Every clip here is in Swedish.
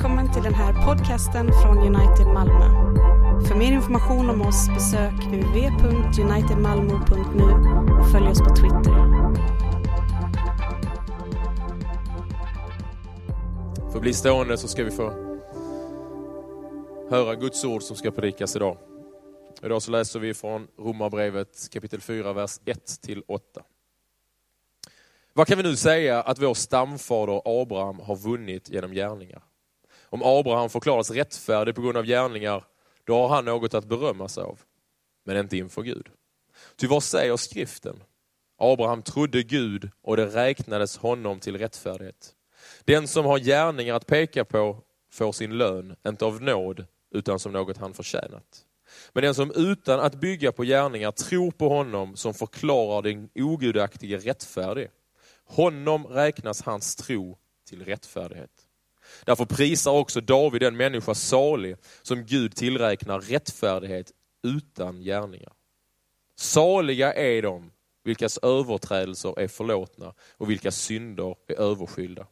Välkommen till den här podcasten från United Malmö. För mer information om oss besök www.unitedmalmo.nu och följ oss på Twitter. För att bli stående så ska vi få höra Guds ord som ska predikas idag. Idag så läser vi från Romarbrevet kapitel 4, vers 1-8. Vad kan vi nu säga att vår stamfader Abraham har vunnit genom gärningar? Om Abraham förklaras rättfärdig på grund av gärningar, då har han något att berömma sig av. Men inte inför Gud. Ty vad säger skriften? Abraham trodde Gud och det räknades honom till rättfärdighet. Den som har gärningar att peka på får sin lön, inte av nåd, utan som något han förtjänat. Men den som utan att bygga på gärningar tror på honom som förklarar den ogudaktige rättfärdig, honom räknas hans tro till rättfärdighet. Därför prisar också David den människa salig som Gud tillräknar rättfärdighet utan gärningar. Saliga är de vilkas överträdelser är förlåtna och vilka synder är överskyllda.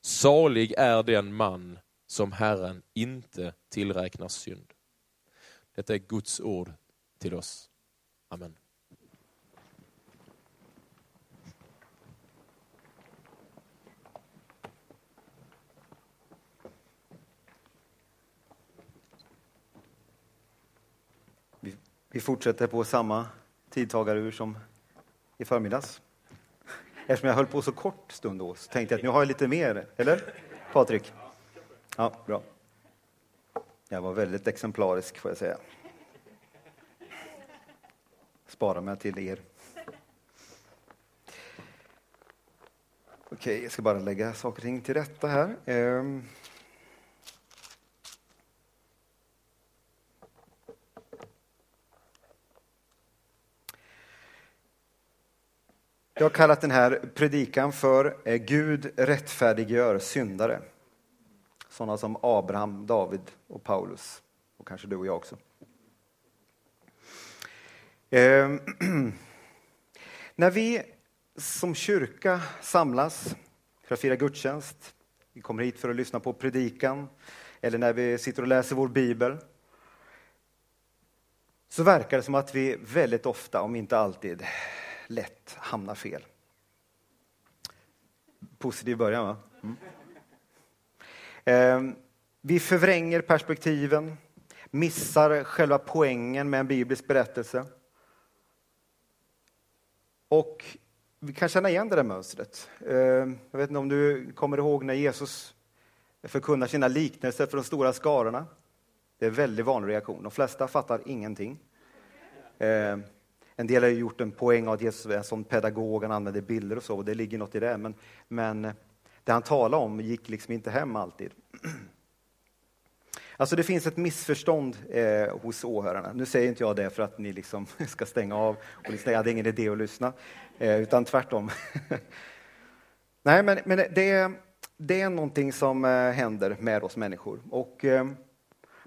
Salig är den man som Herren inte tillräknar synd. Detta är Guds ord till oss. Amen. Vi, fortsätter på samma tidtagarur som i förmiddags. Eftersom jag höll på så kort stund då så tänkte jag att nu har jag lite mer, eller Patrik? Ja, bra. Jag var väldigt exemplarisk får jag säga. Spara mig till er. Okej, jag ska bara lägga saker och ting till rätta här. Ehm. Jag har kallat den här predikan för Gud rättfärdiggör syndare. Sådana som Abraham, David och Paulus. Och kanske du och jag också. Eh, när vi som kyrka samlas för att fira gudstjänst, vi kommer hit för att lyssna på predikan, eller när vi sitter och läser vår bibel, så verkar det som att vi väldigt ofta, om inte alltid, lätt hamnar fel. Positiv början, va? Mm. Eh, vi förvränger perspektiven, missar själva poängen med en biblisk berättelse. Och vi kan känna igen det där mönstret. Eh, jag vet inte om du kommer ihåg när Jesus förkunnar sina liknelser för de stora skarorna. Det är en väldigt vanlig reaktion. De flesta fattar ingenting. Eh, en del har gjort en poäng av att Jesus är en sån pedagog, han använder bilder och så, och det ligger något i det. Men, men eh, det han talade om gick liksom inte hem alltid. Alltså det finns ett missförstånd eh, hos åhörarna. Nu säger inte jag det för att ni liksom ska stänga av och lyssna. Jag det är ingen idé att lyssna, eh, utan tvärtom. Nej, men, men det, det är någonting som eh, händer med oss människor. Och, eh,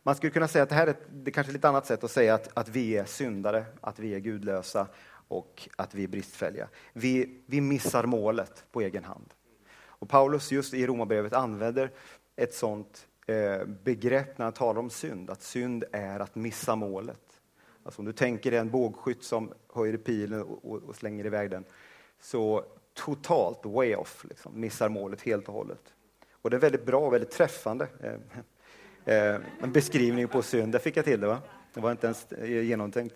man skulle kunna säga att det här är, det är kanske ett lite annat sätt att säga att, att vi är syndare, att vi är gudlösa och att vi är bristfälliga. Vi, vi missar målet på egen hand. Och Paulus just i Romarbrevet använder ett sånt eh, begrepp när han talar om synd, att synd är att missa målet. Alltså om du tänker dig en bågskytt som höjer pilen och, och, och, slänger iväg den, så totalt way off, liksom, missar målet helt och hållet. Och det är väldigt bra och väldigt träffande. Eh, Eh, en beskrivning på synd, där fick jag till det va? Det var inte ens eh, genomtänkt.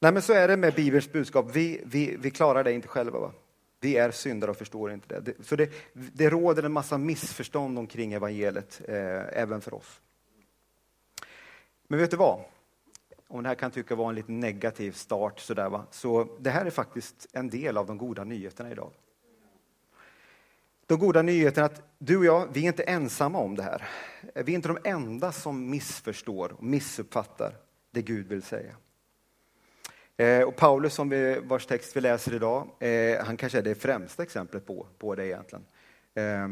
Nej men så är det med Bibelns budskap, vi, vi, vi klarar det inte själva. Va? Vi är syndare och förstår inte det. Så det, det råder en massa missförstånd omkring evangeliet, eh, även för oss. Men vet du vad? Om det här kan tycka vara en lite negativ start, sådär, va? så det här är faktiskt en del av de goda nyheterna idag de goda nyheterna att du och jag, vi är inte ensamma om det här. Vi är inte de enda som missförstår och missuppfattar det Gud vill säga. Eh, och Paulus, som vi, vars text vi läser idag, eh, han kanske är det främsta exemplet på, på det egentligen. Eh,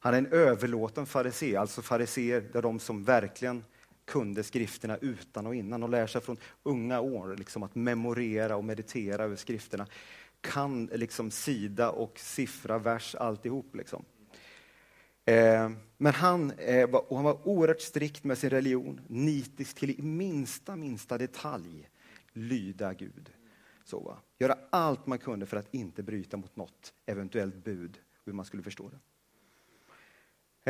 han är en överlåten farisé, alltså fariséer, de som verkligen kunde skrifterna utan och innan och lär sig från unga år liksom att memorera och meditera över skrifterna kan liksom sida och siffra, vers, alltihop. Liksom. Eh, men han, eh, var, och han var oerhört strikt med sin religion, nitisk till i minsta, minsta detalj lyda Gud. Så, va? Göra allt man kunde för att inte bryta mot något eventuellt bud, hur man skulle förstå det.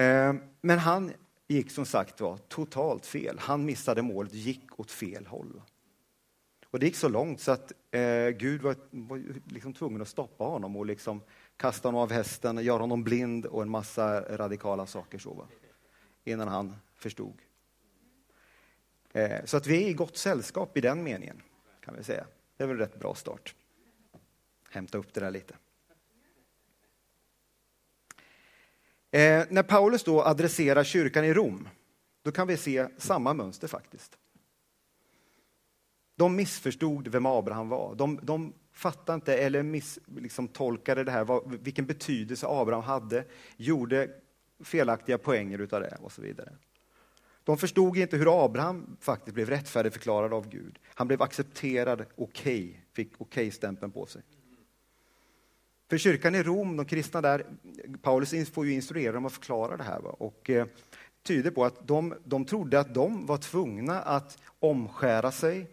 Eh, men han gick som sagt var totalt fel. Han missade målet, gick åt fel håll. Och det gick så långt så att eh, Gud var, var liksom tvungen att stoppa honom och liksom kasta honom av hästen, göra honom blind och en massa radikala saker så, va? innan han förstod. Eh, så att vi är i gott sällskap i den meningen, kan vi säga. Det är väl en rätt bra start. Hämta upp det där lite. Eh, när Paulus då adresserar kyrkan i Rom, då kan vi se samma mönster faktiskt. De missförstod vem Abraham var. De, de fattade inte eller miss, liksom tolkade det här, vad, vilken betydelse Abraham hade, gjorde felaktiga poänger utav det och så vidare. De förstod inte hur Abraham faktiskt blev rättfärdigförklarad av Gud. Han blev accepterad, okej, okay, fick okej-stämpeln okay på sig. För kyrkan i Rom, de kristna där, Paulus får ju instruera dem att förklara det här. Va? Och eh, tyder på att de, de trodde att de var tvungna att omskära sig,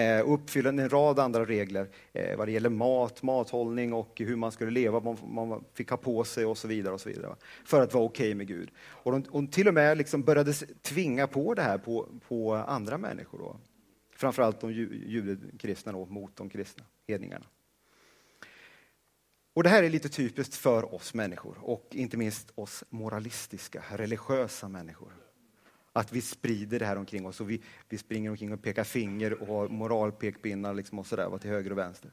Eh, och uppfyllde en rad andra regler eh, vad det gäller mat, mathållning och hur man skulle leva, vad man fick ha på sig och så vidare. och så vidare för att vara okej okay med Gud. Och de och till och med liksom började tvinga på det här på, på andra människor. Då. Framförallt de judekristna då, mot de kristna hedningarna. Och Det här är lite typiskt för oss människor och inte minst oss moralistiska, religiösa människor att vi sprider det här omkring oss och vi, vi springer omkring och pekar finger och har moralpekpinnar liksom och sådär, till höger och vänster.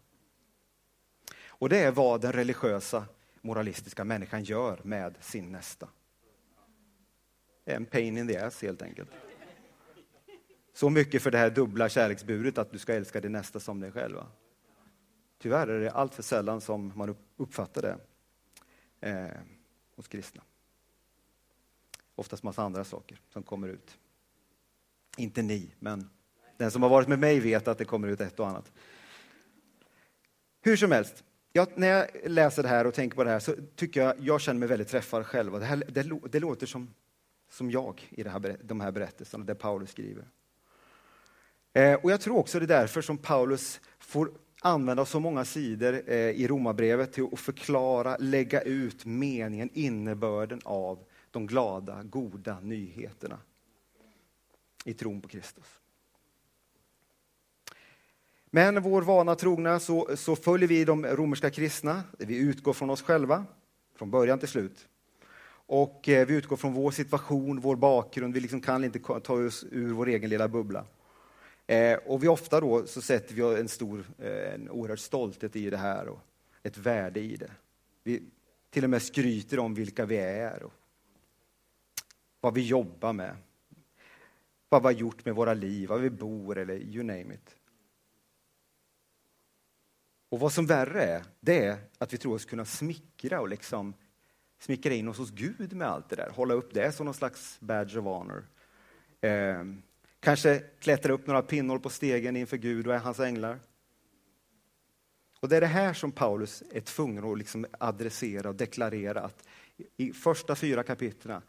Och det är vad den religiösa, moralistiska människan gör med sin nästa. Det är en pain in the ass helt enkelt. Så mycket för det här dubbla kärleksbudet att du ska älska din nästa som dig själv. Tyvärr är det allt för sällan som man uppfattar det eh, hos kristna oftast massa andra saker som kommer ut. Inte ni, men den som har varit med mig vet att det kommer ut ett och annat. Hur som helst, jag, när jag läser det här och tänker på det här så tycker jag, jag känner mig väldigt träffad själv. Det, här, det, det låter som, som jag i det här, de här berättelserna, där Paulus skriver. Eh, och jag tror också det är därför som Paulus får använda så många sidor eh, i Romarbrevet till att förklara, lägga ut meningen, innebörden av de glada, goda nyheterna i tron på Kristus. Men vår vana trogna så, så följer vi de romerska kristna. Vi utgår från oss själva, från början till slut. Och eh, vi utgår från vår situation, vår bakgrund. Vi liksom kan inte ta oss ur vår egen lilla bubbla. Eh, och vi ofta då så sätter vi en stor, eh, en oerhörd stolthet i det här och ett värde i det. Vi till och med skryter om vilka vi är och vad vi jobbar med, vad vi har gjort med våra liv, var vi bor eller you name it. Och vad som värre är, det är att vi tror oss kunna smickra och liksom smickra in oss hos Gud med allt det där, hålla upp det som någon slags badge of honor. Eh, kanske klättra upp några pinnhål på stegen inför Gud och hans änglar. Och det är det här som Paulus är tvungen att liksom adressera och deklarera att i första fyra kapitlen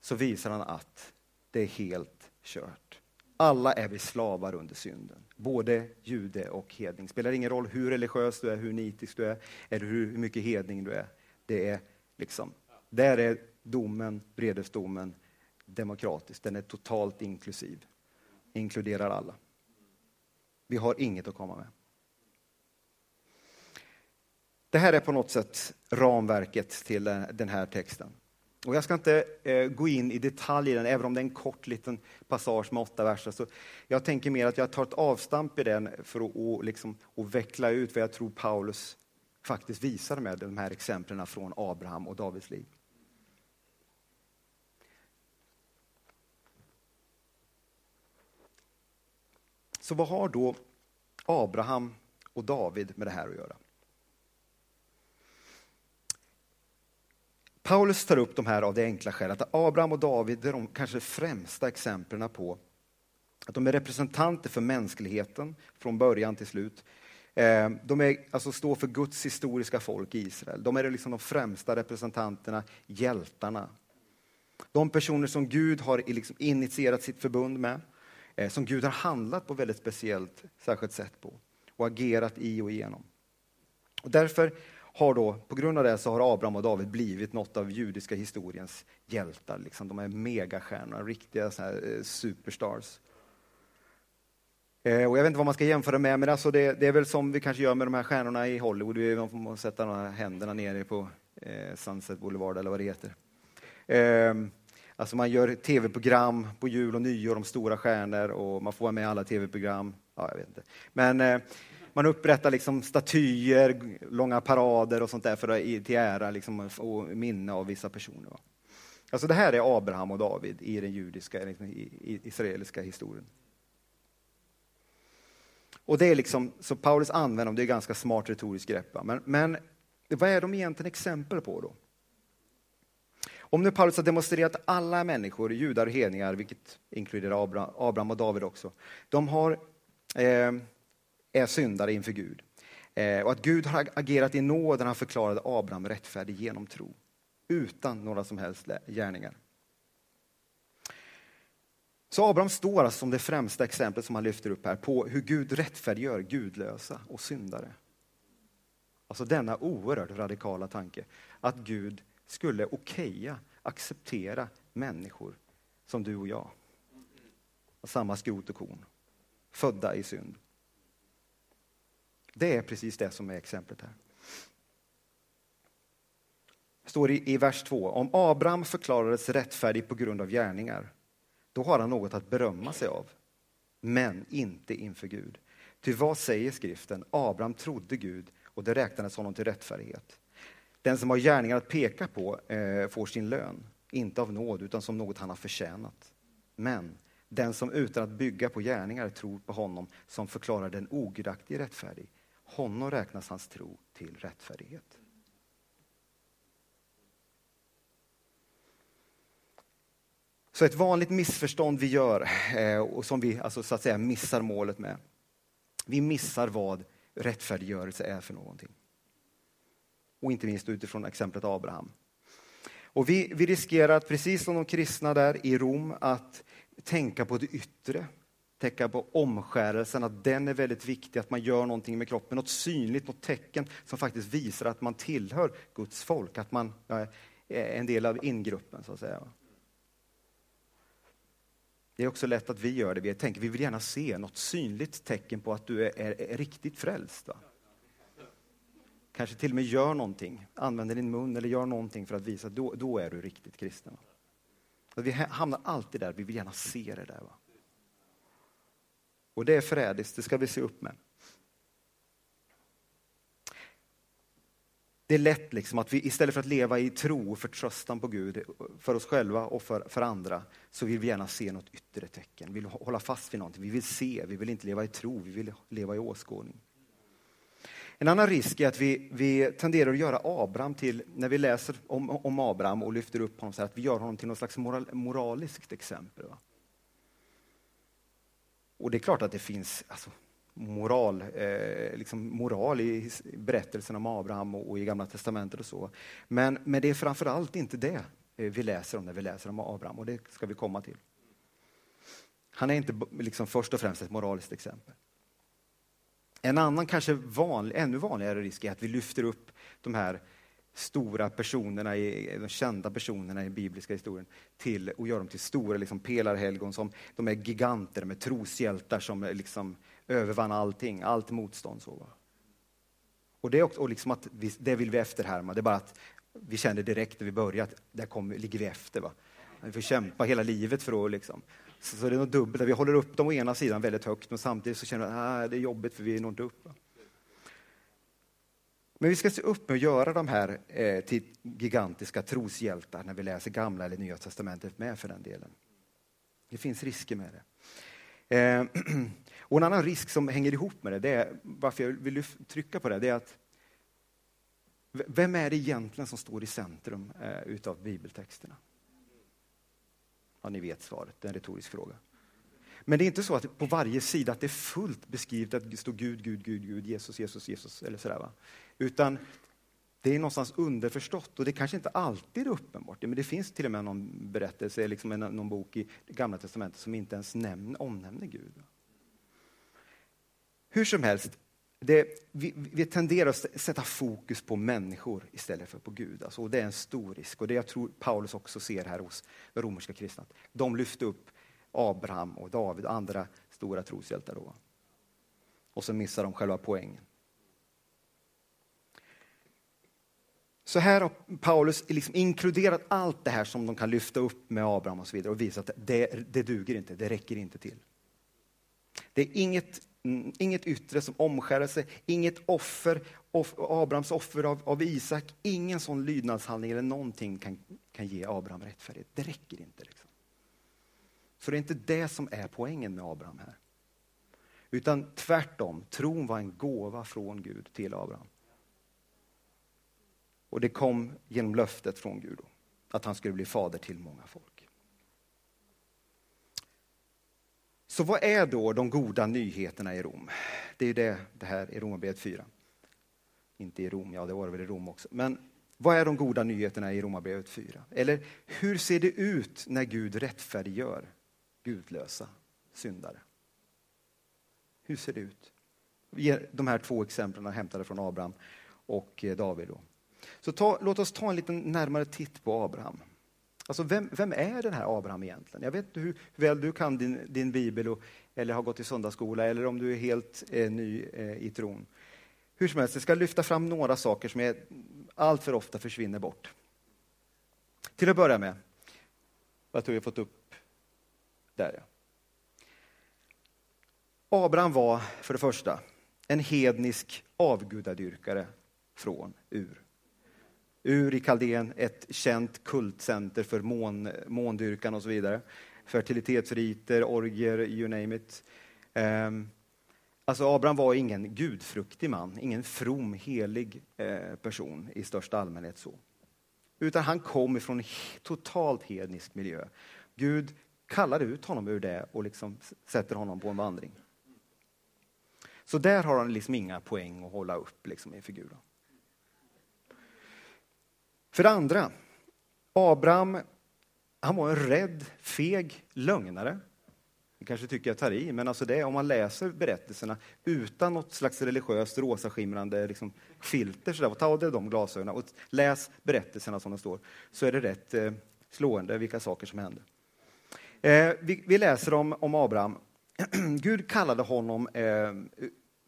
så visar han att det är helt kört. Alla är vi slavar under synden, både jude och hedning. Spelar ingen roll hur religiös du är, hur nitisk du är, eller hur mycket hedning du är. Det är liksom, där är domen, vredesdomen, demokratisk. Den är totalt inklusiv, inkluderar alla. Vi har inget att komma med. Det här är på något sätt ramverket till den här texten. Och jag ska inte eh, gå in i detalj i den, även om det är en kort liten passage med åtta verser. Så jag tänker mer att jag tar ett avstamp i den för att och, liksom, och veckla ut vad jag tror Paulus faktiskt visar med de här exemplen från Abraham och Davids liv. Så vad har då Abraham och David med det här att göra? Paulus tar upp de här av det enkla skälet att Abraham och David är de kanske främsta exemplen på att de är representanter för mänskligheten från början till slut. Eh, de är, alltså, står för Guds historiska folk i Israel. De är liksom de främsta representanterna, hjältarna. De personer som Gud har liksom initierat sitt förbund med, eh, som Gud har handlat på väldigt speciellt, särskilt sätt på och agerat i och igenom. Och därför har då, på grund av det så har Abraham och David blivit något av judiska historiens hjältar. Liksom. De är megastjärnor, riktiga så här, eh, superstars. Eh, och jag vet inte vad man ska jämföra med, men alltså det, det, är väl som vi kanske gör med de här stjärnorna i Hollywood. Man får sätta de här händerna nere på eh, Sunset Boulevard eller vad det heter. Eh, alltså man gör tv-program på jul och nyår om stora stjärnor och man får vara med i alla tv-program. Ja, jag vet inte. Men eh, man upprättar liksom statyer, långa parader och sånt där för att, till ära liksom, och minne av vissa personer. Va? Alltså det här är Abraham och David i den judiska, liksom, i, i israeliska historien. Och det är liksom, så Paulus använder dem, det är ganska smart retoriskt grepp. Men, men vad är de egentligen exempel på då? Om nu Paulus har demonstrerat att alla människor, judar och hedningar, vilket inkluderar Abraham, Abraham och David också, de har, eh, är syndare inför Gud. Eh, och att Gud har agerat i nåd när han förklarade Abraham rättfärdig genom tro, utan några som helst gärningar. Så Abraham står alltså som det främsta exemplet som han lyfter upp här på hur Gud rättfärdiggör gudlösa och syndare. Alltså denna oerhört radikala tanke att Gud skulle okeja, acceptera människor som du och jag. Samma skrot och korn, födda i synd. Det är precis det som är exemplet här. Det står i, i vers 2. Om Abraham förklarades rättfärdig på grund av gärningar då har han något att berömma sig av, men inte inför Gud. Ty vad säger skriften? Abraham trodde Gud och det räknades honom till rättfärdighet. Den som har gärningar att peka på eh, får sin lön, inte av nåd utan som något han har förtjänat. Men den som utan att bygga på gärningar tror på honom som förklarar den ogudaktige rättfärdig, honom räknas hans tro till rättfärdighet. Så ett vanligt missförstånd vi gör eh, och som vi alltså, så att säga missar målet med. Vi missar vad rättfärdiggörelse är för någonting. Och inte minst utifrån exemplet Abraham. Och vi, vi riskerar att, precis som de kristna där i Rom, att tänka på det yttre. Tänka på omskärelsen, att den är väldigt viktig, att man gör någonting med kroppen. Något synligt, något tecken som faktiskt visar att man tillhör Guds folk, att man är en del av ingruppen så att säga. Det är också lätt att vi gör det. Vi tänker vi vill gärna se något synligt tecken på att du är, är, är riktigt frälst. Va? Kanske till och med gör någonting, använder din mun eller gör någonting för att visa att då, då är du riktigt kristen. Va? vi hamnar alltid där, vi vill gärna se det där. Va? Och det är förrädiskt, det ska vi se upp med. Det är lätt liksom att vi istället för att leva i tro och förtröstan på Gud för oss själva och för, för andra så vill vi gärna se något yttre tecken. Vi vill hålla fast vid någonting. Vi vill se, vi vill inte leva i tro, vi vill leva i åskådning. En annan risk är att vi, vi tenderar att göra Abraham till, när vi läser om, om Abraham och lyfter upp honom, så att vi gör honom till något slags moral, moraliskt exempel. Va? Och det är klart att det finns, alltså, moral, eh, liksom moral i berättelsen om Abraham och, och, i Gamla Testamentet och så. Men, men det är framför allt inte det eh, vi läser om när vi läser om Abraham och det ska vi komma till. Han är inte liksom först och främst ett moraliskt exempel. En annan, kanske vanlig, ännu vanligare risk är att vi lyfter upp de här stora personerna, i, de kända personerna i den bibliska historien till, och gör dem till stora liksom, pelarhelgon. Som, de är giganter med troshjältar som liksom, övervann allting, allt motstånd. Så. Och det, är också, och liksom att vi, det vill vi efterhärma. Det är bara att vi känner direkt när vi börjar att där kom, ligger vi efter. Va? Vi får kämpa hela livet för att liksom. Så, så det är något dubbelt. Vi håller upp dem å ena sidan väldigt högt, men samtidigt så känner vi att ah, det är jobbigt för vi når inte upp. Va? Men vi ska se upp med att göra de här eh, till gigantiska troshjältar när vi läser Gamla eller Nya Testamentet med för den delen. Det finns risker med det. Eh, och en annan risk som hänger ihop med det, det är, varför jag vill trycka på det, det är att vem är det egentligen som står i centrum eh, utav bibeltexterna? Ja, ni vet svaret, det är en retorisk fråga. Men det är inte så att på varje sida att det är fullt beskrivet att det står Gud, Gud, Gud, Gud, Jesus, Jesus, Jesus eller sådär. Va? Utan det är någonstans underförstått och det kanske inte alltid är uppenbart. Men det finns till och med någon berättelse, liksom någon bok i Gamla Testamentet som inte ens nämner, omnämner Gud. Hur som helst, det, vi, vi, tenderar att sätta fokus på människor istället för på Gud. Alltså, och det är en stor risk. Och det jag tror Paulus också ser här hos romerska kristna. De lyfte upp Abraham och David och andra stora troshjältar. Då. Och så missar de själva poängen. Så här har Paulus liksom inkluderat allt det här som de kan lyfta upp med Abraham och så vidare och visat att det, det duger inte, det räcker inte till. Det är inget, mm, inget yttre som omskärelse, sig, inget offer, off, Abrahams offer av, av, Isak, ingen sån lydnadshandling eller någonting kan, kan ge Abraham rättfärdighet. Det räcker inte. Liksom. Så det är inte det som är poängen med Abraham här. Utan tvärtom, tron var en gåva från Gud till Abraham. Och det kom genom löftet från Gud, att han skulle bli fader till många folk. Så vad är då de goda nyheterna i Rom? Det är ju det, det här i Romarbrevet 4. Inte i Rom, ja det var det väl i Rom också. Men vad är de goda nyheterna i Romarbrevet 4? Eller hur ser det ut när Gud rättfärdiggör gudlösa syndare? Hur ser det ut? De här två exemplen hämtade från Abraham och eh, David. Då. Så ta, låt oss ta en liten närmare titt på Abraham. Alltså vem, vem är den här Abraham egentligen? Jag vet inte hur väl du kan din, din bibel och, eller har gått i söndagsskola eller om du är helt eh, ny eh, i tron. Hur som helst, jag ska lyfta fram några saker som är, allt för ofta försvinner bort. Till att börja med, vad tror jag fått upp där ja. Abraham var för det första en hednisk avgudadyrkare från Ur. Ur i Kaldén, ett känt kultcenter för mån, måndyrkan och så vidare. Fertilitetsriter, orger, you name it. Um, alltså Abraham var ingen gudfruktig man, ingen from, helig eh, person i största allmänhet. så. Utan han kom ifrån en totalt hednisk miljö. Gud kallar ut honom ur det och liksom sätter honom på en vandring. Så där har han liksom inga poäng att hålla upp liksom, i figuren. För det andra, Abraham han var en rädd, feg lögnare. Ni kanske tycker jag tar i, men alltså det, om man läser berättelserna utan något slags religiöst rosaskimrande liksom, filter, så där, ta av dig de glasögonen och läs berättelserna som de står, så är det rätt eh, slående vilka saker som hände. Eh, vi, vi, läser om, om Abraham. Gud kallade honom eh,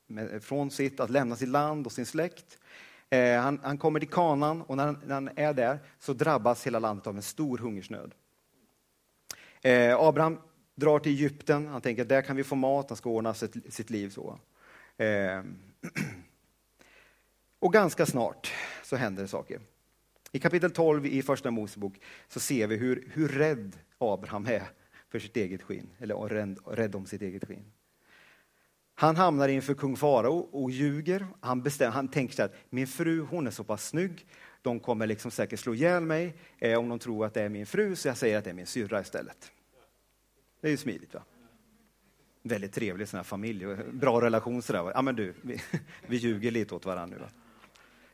med, från sitt, att lämna sitt land och sin släkt Eh, han, han, kommer till kanan och när han, när han, är där så drabbas hela landet av en stor hungersnöd. Eh, Abraham drar till Egypten, han tänker att där kan vi få mat, han ska ordna sitt, sitt liv så. Eh, och ganska snart så händer det saker. I kapitel 12 i Första Mosebok så ser vi hur, hur rädd Abraham är för sitt eget skinn, eller rädd, rädd om sitt eget skinn. Han hamnar inför kung farao och ljuger. Han, bestäm, han tänker så att min fru hon är så pass snygg, de kommer liksom säkert slå ihjäl mig eh, om de tror att det är min fru, så jag säger att det är min syrra istället. Det är ju smidigt. va? Väldigt trevlig sån här familj, bra relation sådär. Ja men du, vi, vi ljuger lite åt varandra nu. Va?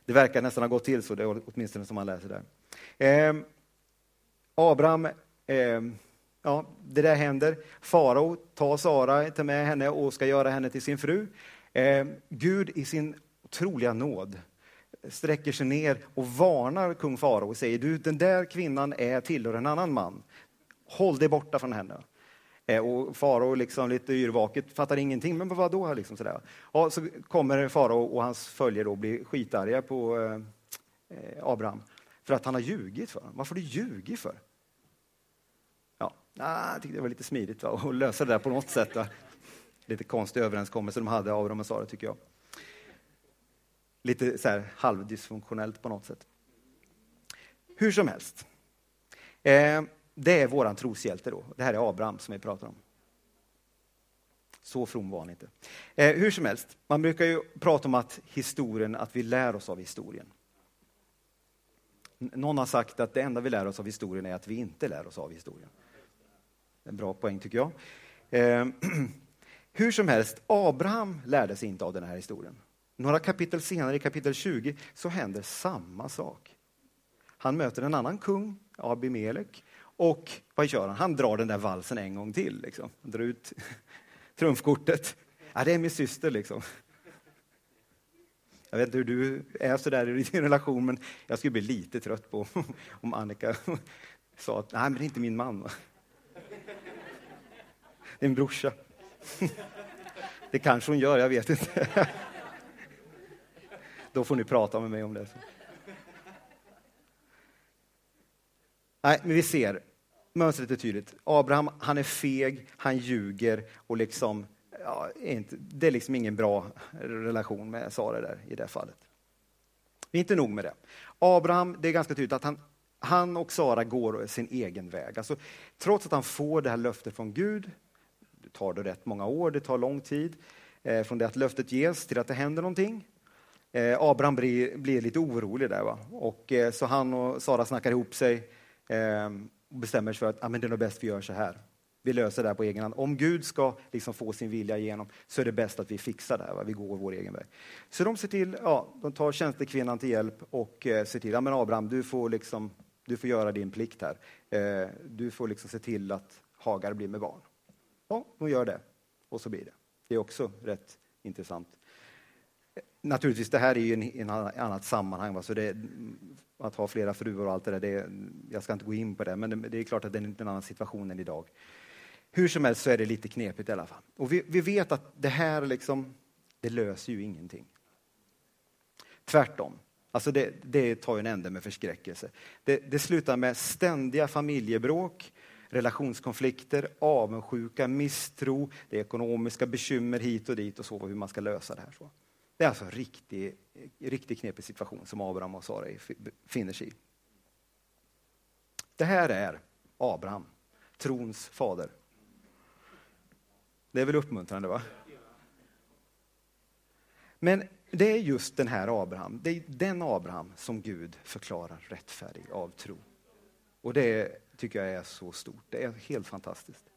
Det verkar nästan ha gått till så, det är åtminstone som man läser där. Eh, Abraham eh, Ja, det där händer. Farao tar Sara, tar med henne och ska göra henne till sin fru. Eh, Gud i sin otroliga nåd sträcker sig ner och varnar kung farao och säger du, den där kvinnan är tillhör en annan man. Håll dig borta från henne. Eh, och farao liksom lite yrvaket fattar ingenting, men vad då? Liksom sådär. Ja, så kommer farao och hans följare och blir skitarga på eh, eh, Abraham för att han har ljugit för honom. Varför har du ljugit för? Ah, jag tyckte det var lite smidigt va? att lösa det där på något sätt. Va? Lite konstig överenskommelse de hade, Abraham och Sara, tycker jag. Lite så här halvdysfunktionellt på något sätt. Hur som helst. Eh, det är våran troshjälte då. Det här är Abraham som vi pratar om. Så from var han inte. Eh, hur som helst, man brukar ju prata om att historien, att vi lär oss av historien. Någon har sagt att det enda vi lär oss av historien är att vi inte lär oss av historien. En bra poäng tycker jag. Eh, hur som helst, Abraham lärde sig inte av den här historien. Några kapitel senare, i kapitel 20, så händer samma sak. Han möter en annan kung, Abimelek, och vad gör han? Han drar den där valsen en gång till. Liksom. Han drar ut trumfkortet. Ja, det är min syster liksom. Jag vet inte hur du är sådär i din relation, men jag skulle bli lite trött på om Annika sa att nej, men det är inte min man din en brorsa. Det kanske hon gör, jag vet inte. Då får ni prata med mig om det. Nej, men vi ser, mönstret är tydligt. Abraham, han är feg, han ljuger och liksom, ja, inte, det är liksom ingen bra relation med Sara där i det fallet. Det är inte nog med det. Abraham, det är ganska tydligt att han, han och Sara går sin egen väg. Alltså, trots att han får det här löftet från Gud, det tar det rätt många år, det tar lång tid, eh, från det att löftet ges till att det händer någonting. Eh, Abraham blir, blir, lite orolig där. Va? Och, eh, så han och Sara snackar ihop sig eh, och bestämmer sig för att ah, men det är nog bäst vi gör så här. Vi löser det här på egen hand. Om Gud ska liksom få sin vilja igenom så är det bäst att vi fixar det här. Va? Vi går vår egen väg. Så de ser till, ja, de tar tjänstekvinnan till hjälp och eh, ser till, ja men Abraham, du får, liksom, du får göra din plikt här. Eh, du får liksom se till att Hagar blir med barn. Ja, hon gör det. Och så blir det. Det är också rätt intressant. Naturligtvis, det här är ju i ett annat sammanhang. Va? Så det, att ha flera fruar och allt det där, det, jag ska inte gå in på det, men det, det är klart att det är en annan situation än idag. Hur som helst så är det lite knepigt i alla fall. Och vi, vi vet att det här liksom, det löser ju ingenting. Tvärtom. Alltså det, det tar ju en ände med förskräckelse. Det, det slutar med ständiga familjebråk, relationskonflikter, avundsjuka, misstro, det är ekonomiska bekymmer hit och dit och så, hur man ska lösa det här. Så. Det är alltså en riktigt riktig knepig situation som Abraham och Sara befinner sig i. Det här är Abraham, trons fader. Det är väl uppmuntrande, va? Men det är just den här Abraham, det är den Abraham som Gud förklarar rättfärdig av tro. Och det tycker jag är så stort, det är helt fantastiskt.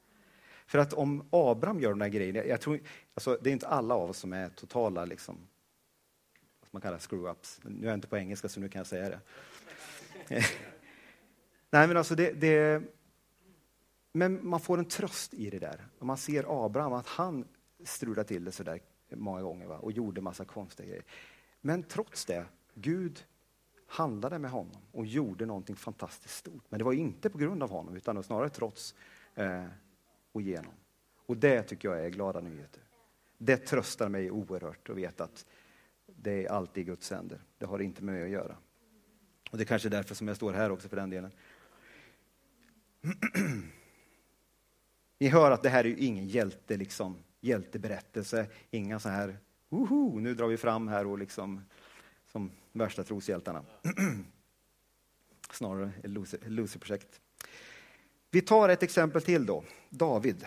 För att om Abraham gör de här grejerna, jag tror, alltså, det är inte alla av oss som är totala liksom, vad man kallar screw-ups. Nu är jag inte på engelska så nu kan jag säga det. Nej men alltså det, det, men man får en tröst i det där. Om man ser Abraham, att han strulade till det sådär många gånger va? och gjorde massa konstiga grejer. Men trots det, Gud handlade med honom och gjorde någonting fantastiskt stort. Men det var inte på grund av honom, utan snarare trots eh, och genom. Och det tycker jag är glada nyheter. Det tröstar mig oerhört att veta att det är alltid Guds händer. Det har inte med mig att göra. Och det är kanske är därför som jag står här också för den delen. Ni hör att det här är ju ingen hjälte, liksom, hjälteberättelse, inga så här, woho, nu drar vi fram här och liksom, som värsta troshjältarna. Snarare ett loser-projekt. Vi tar ett exempel till då, David.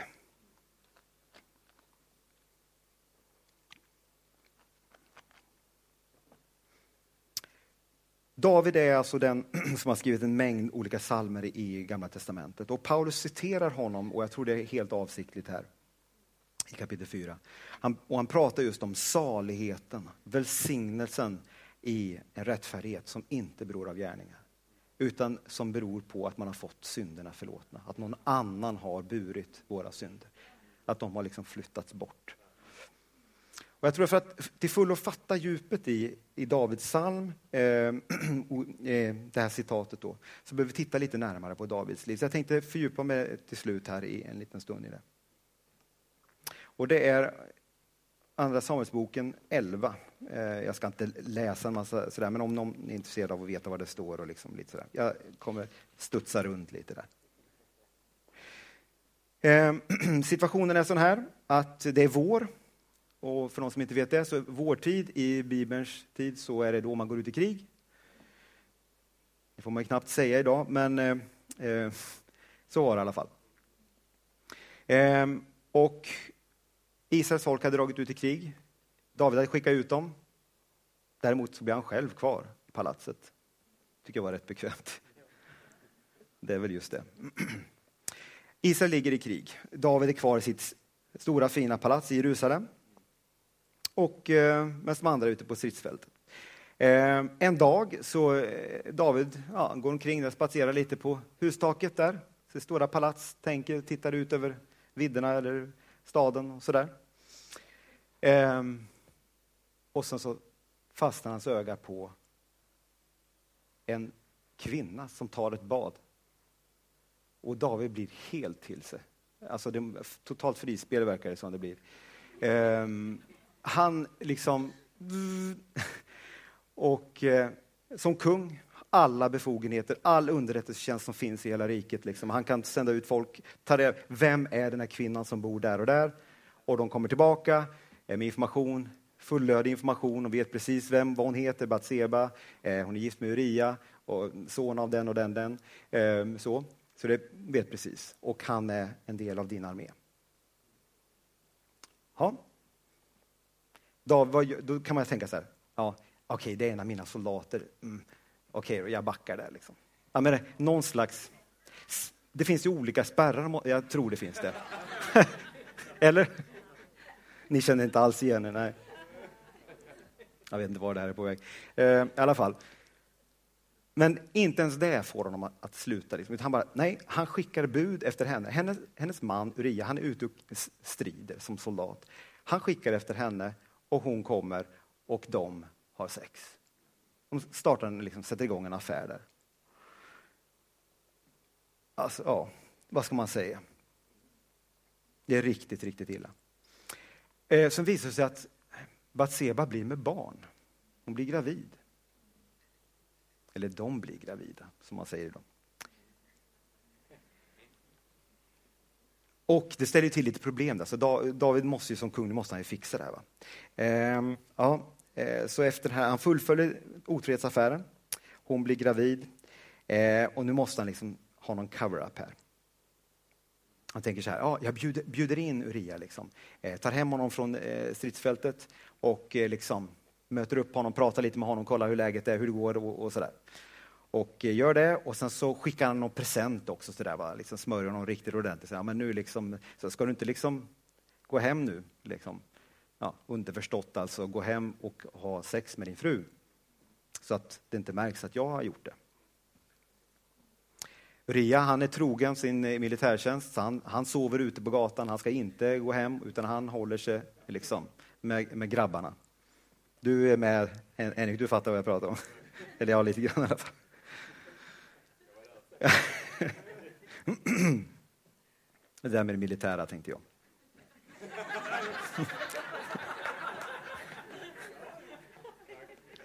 David är alltså den som har skrivit en mängd olika psalmer i Gamla Testamentet. Och Paulus citerar honom, och jag tror det är helt avsiktligt här, i kapitel 4. Han, och han pratar just om saligheten, välsignelsen i en rättfärdighet som inte beror av gärningar. Utan som beror på att man har fått synderna förlåtna. Att någon annan har burit våra synder. Att de har liksom flyttats bort. Och jag tror för att till fullo fatta djupet i, i Davids psalm, eh, eh, det här citatet då, så behöver vi titta lite närmare på Davids liv. Så jag tänkte fördjupa mig till slut här i en liten stund i det. Och det är Andra Samuelsboken 11. Eh, jag ska inte läsa en massa sådär, men om någon är intresserad av att veta vad det står och liksom lite sådär. Jag kommer studsa runt lite där. Ehm, situationen är sån här att det är vår och för de som inte vet det, så vårtid i Bibelns tid så är det då man går ut i krig. Det får man ju knappt säga idag, men eh, eh så var det i alla fall. Eh, och Israels folk hade dragit ut i krig. David hade skickat ut dem. Däremot så blev han själv kvar i palatset. tycker jag var rätt bekvämt. Det är väl just det. Israel ligger i krig. David är kvar i sitt stora fina palats i Jerusalem. och eh, medan de andra är ute på stridsfältet. Eh, en dag så eh, David ja, går omkring och spatserar lite på hustaket där. Sitt stora palats, tänker, tittar ut över vidderna eller staden och sådär. Eh, och sen så fastnar hans öga på en kvinna som tar ett bad. Och David blir helt till sig. Alltså det, totalt frispel verkar det som det blir. Um, han liksom... Och eh, som kung, alla befogenheter, all underrättelsetjänst som finns i hela riket. Liksom. Han kan sända ut folk, ta reda vem är den här kvinnan som bor där och där? Och de kommer tillbaka med information, fullödig information och vet precis vem, vad hon heter, Batseba, eh, hon är gift med Uria, och son av den och den, den. Eh, så. så det vet precis. Och han är en del av din armé. Ja. Då, då kan man tänka så här, ja, okej, okay, det är en av mina soldater. Mm. Okej, okay, jag backar där. Liksom. Ja, men eh, någon slags... Det finns ju olika spärrar, jag tror det finns det. Eller? Ni känner inte alls igen er, nej. Jag vet inte var det här är på väg. Eh, I alla fall. Men inte ens det får honom att sluta. Liksom. Han, bara, nej, han skickar bud efter henne. Hennes, hennes man Uria, han är ute och strider som soldat. Han skickar efter henne och hon kommer och de har sex. De startar en, liksom, sätter igång en affär där. Alltså, ja, vad ska man säga? Det är riktigt, riktigt illa. Eh, sen visar det sig att Batseba blir med barn. Hon blir gravid. Eller de blir gravida, som man säger idag. Och det ställer till lite problem. Där. Så David måste ju som kung, måste han ju fixa det här. Va? Ehm, ja, eh, så efter det här, han fullföljer otrohetsaffären. Hon blir gravid. Ehm, och nu måste han liksom ha någon cover-up här. Han tänker så här, ja, jag bjuder, bjuder in Uria, liksom. eh, tar hem honom från eh, stridsfältet och eh, liksom, möter upp honom, pratar lite med honom, kollar hur läget är, hur det går och, och sådär. Och eh, gör det och sen så skickar han någon present också, så där, va? Liksom smörjer honom riktigt ordentligt. Så, ja, men nu liksom, så ska du inte liksom gå hem nu? Liksom. Ja, underförstått alltså, gå hem och ha sex med din fru. Så att det inte märks att jag har gjort det. Ria han är trogen sin eh, militärtjänst, han, han sover ute på gatan, han ska inte gå hem utan han håller sig liksom, med, med grabbarna. Du är med, Henrik, du fattar vad jag pratar om. Eller ja, lite grann i alla fall. Det där med det militära tänkte jag.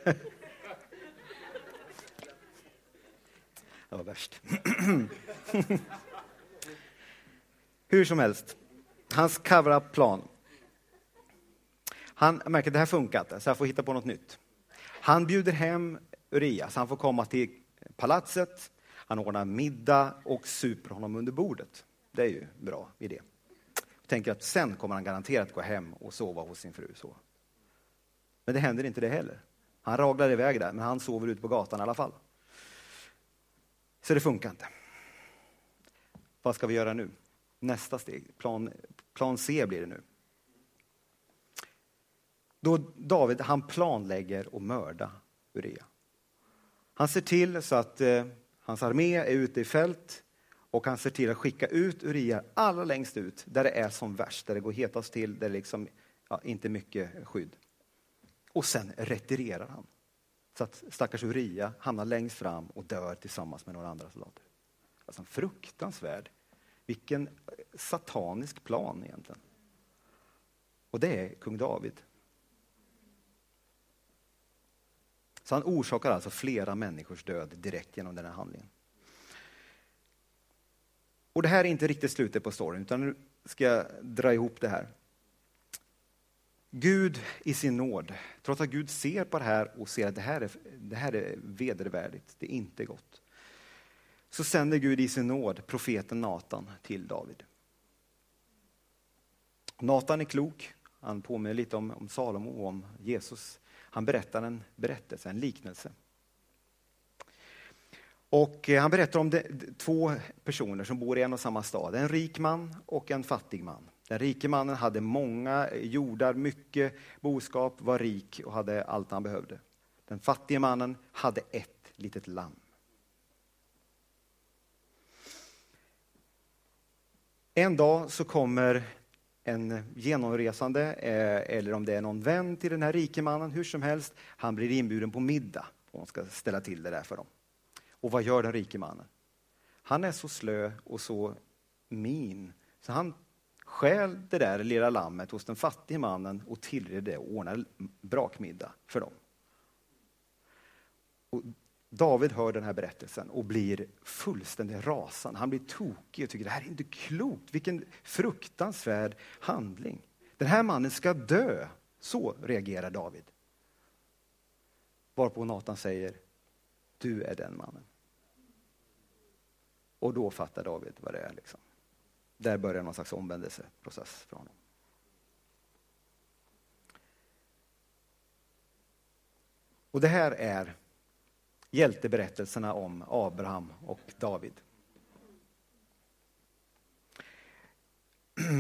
Det var värst. Hur som helst, hans cover-up-plan. Han märker att det här funkar inte, så jag får hitta på något nytt. Han bjuder hem Urias, han får komma till palatset, han ordnar middag och super honom under bordet. Det är ju en bra idé. Jag tänker att sen kommer han garanterat gå hem och sova hos sin fru. Så. Men det händer inte det heller. Han raglar iväg där, men han sover ute på gatan i alla fall. Så det funkar inte. Vad ska vi göra nu? Nästa steg, plan, plan C blir det nu. Då David han planlägger att mörda Uria. Han ser till så att eh, hans armé är ute i fält och han ser till att skicka ut Uria allra längst ut, där det är som värst, där det går hetast till, där det liksom, ja, inte mycket skydd. Och sen retirerar han. Så att stackars Uria hamnar längst fram och dör tillsammans med några andra soldater. Alltså en fruktansvärd, vilken satanisk plan egentligen. Och det är kung David. Så han orsakar alltså flera människors död direkt genom den här handlingen. Och det här är inte riktigt slutet på storyn, utan nu ska jag dra ihop det här. Gud i sin nåd, trots att Gud ser på det här och ser att det här är, det här är vedervärdigt, det är inte gott. Så sänder Gud i sin nåd profeten Natan till David. Natan är klok, han påminner lite om, om Salomo och om Jesus. Han berättar en berättelse, en liknelse. Och eh, han berättar om det, två personer som bor i en och samma stad, en rik man och en fattig man. Den rike mannen hade många jordar, mycket boskap, var rik och hade allt han behövde. Den fattige mannen hade ett litet lamm. En dag så kommer en genomresande, eh, eller om det är någon vän till den här rike mannen, hur som helst, han blir inbjuden på middag och han ska ställa till det där för dem. Och vad gör den rike mannen? Han är så slö och så min, så han stjäl det där lilla lammet hos den fattige mannen och tillreder det och ordnar brakmiddag för dem. Och David hör den här berättelsen och blir fullständigt rasande. Han blir tokig och tycker det här är inte klokt. Vilken fruktansvärd handling. Den här mannen ska dö. Så reagerar David. Varpå Nathan säger, du är den mannen. Och då fattar David vad det är. Liksom. Där börjar någon slags omvändelseprocess för honom. Och det här är hjälteberättelserna om Abraham och David.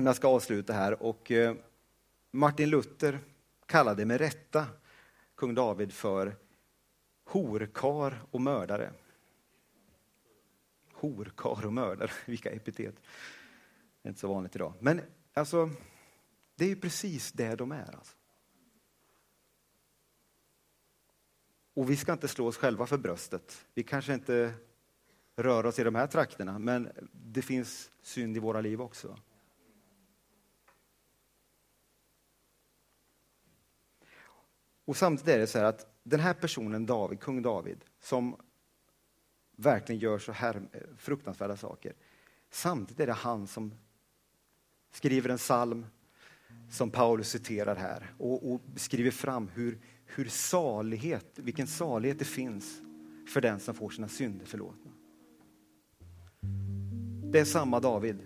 Jag ska avsluta här och eh, Martin Luther kallade med rätta kung David för horkar och mördare. Horkar och mördare, vilka epitet. Det är inte så vanligt idag. Men alltså, det är ju precis det de är. Alltså. Och vi ska inte slå oss själva för bröstet. Vi kanske inte rör oss i de här trakterna, men det finns synd i våra liv också. Och samtidigt är det så här att den här personen, David, kung David, som verkligen gör så här fruktansvärda saker. Samtidigt är det han som skriver en psalm som Paulus citerar här och, och skriver fram hur hur salighet, vilken salighet det finns för den som får sina synder förlåtna. Det är samma David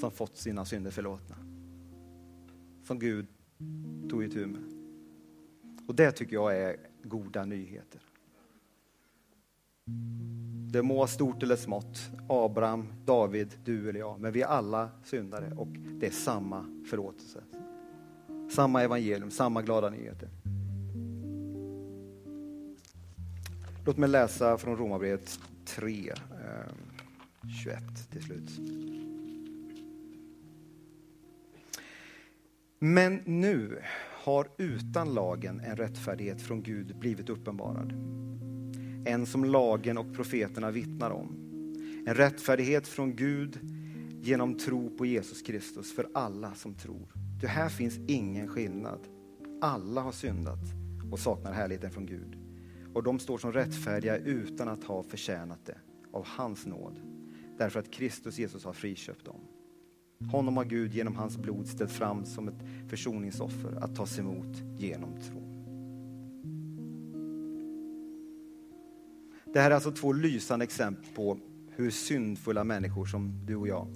som fått sina synder förlåtna. Som Gud tog itu med. Och det tycker jag är goda nyheter. Det må vara stort eller smått, Abraham, David, du eller jag, men vi är alla syndare och det är samma förlåtelse. Samma evangelium, samma glada nyheter. Låt mig läsa från Romarbrevet 3, 21 eh, till slut. Men nu har utan lagen en rättfärdighet från Gud blivit uppenbarad. En som lagen och profeterna vittnar om. En rättfärdighet från Gud genom tro på Jesus Kristus för alla som tror. Det här finns ingen skillnad. Alla har syndat och saknar härligheten från Gud och de står som rättfärdiga utan att ha förtjänat det av hans nåd. Därför att Kristus Jesus har friköpt dem. Honom har Gud genom hans blod ställt fram som ett försoningsoffer att tas emot genom tro. Det här är alltså två lysande exempel på hur syndfulla människor som du och jag,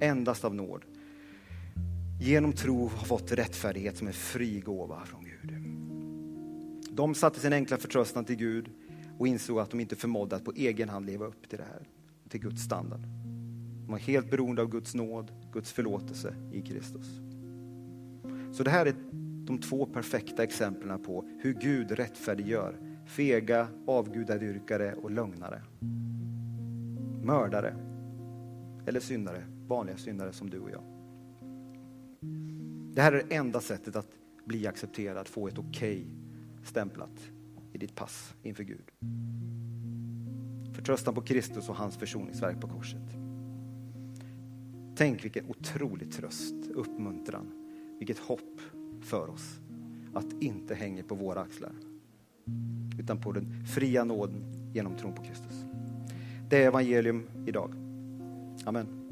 endast av nåd, genom tro har fått rättfärdighet som en fri gåva från Gud. De satte sin enkla förtröstan till Gud och insåg att de inte förmådde att på egen hand leva upp till det här, till Guds standard. De var helt beroende av Guds nåd, Guds förlåtelse i Kristus. Så det här är de två perfekta exemplen på hur Gud rättfärdiggör fega, avgudadyrkare och lögnare. Mördare eller syndare, vanliga syndare som du och jag. Det här är det enda sättet att bli accepterad, få ett okej okay stämplat i ditt pass inför Gud. Förtröstan på Kristus och hans försoningsverk på korset. Tänk vilken otrolig tröst, uppmuntran, vilket hopp för oss att inte hänga på våra axlar utan på den fria nåden genom tron på Kristus. Det är evangelium idag. Amen.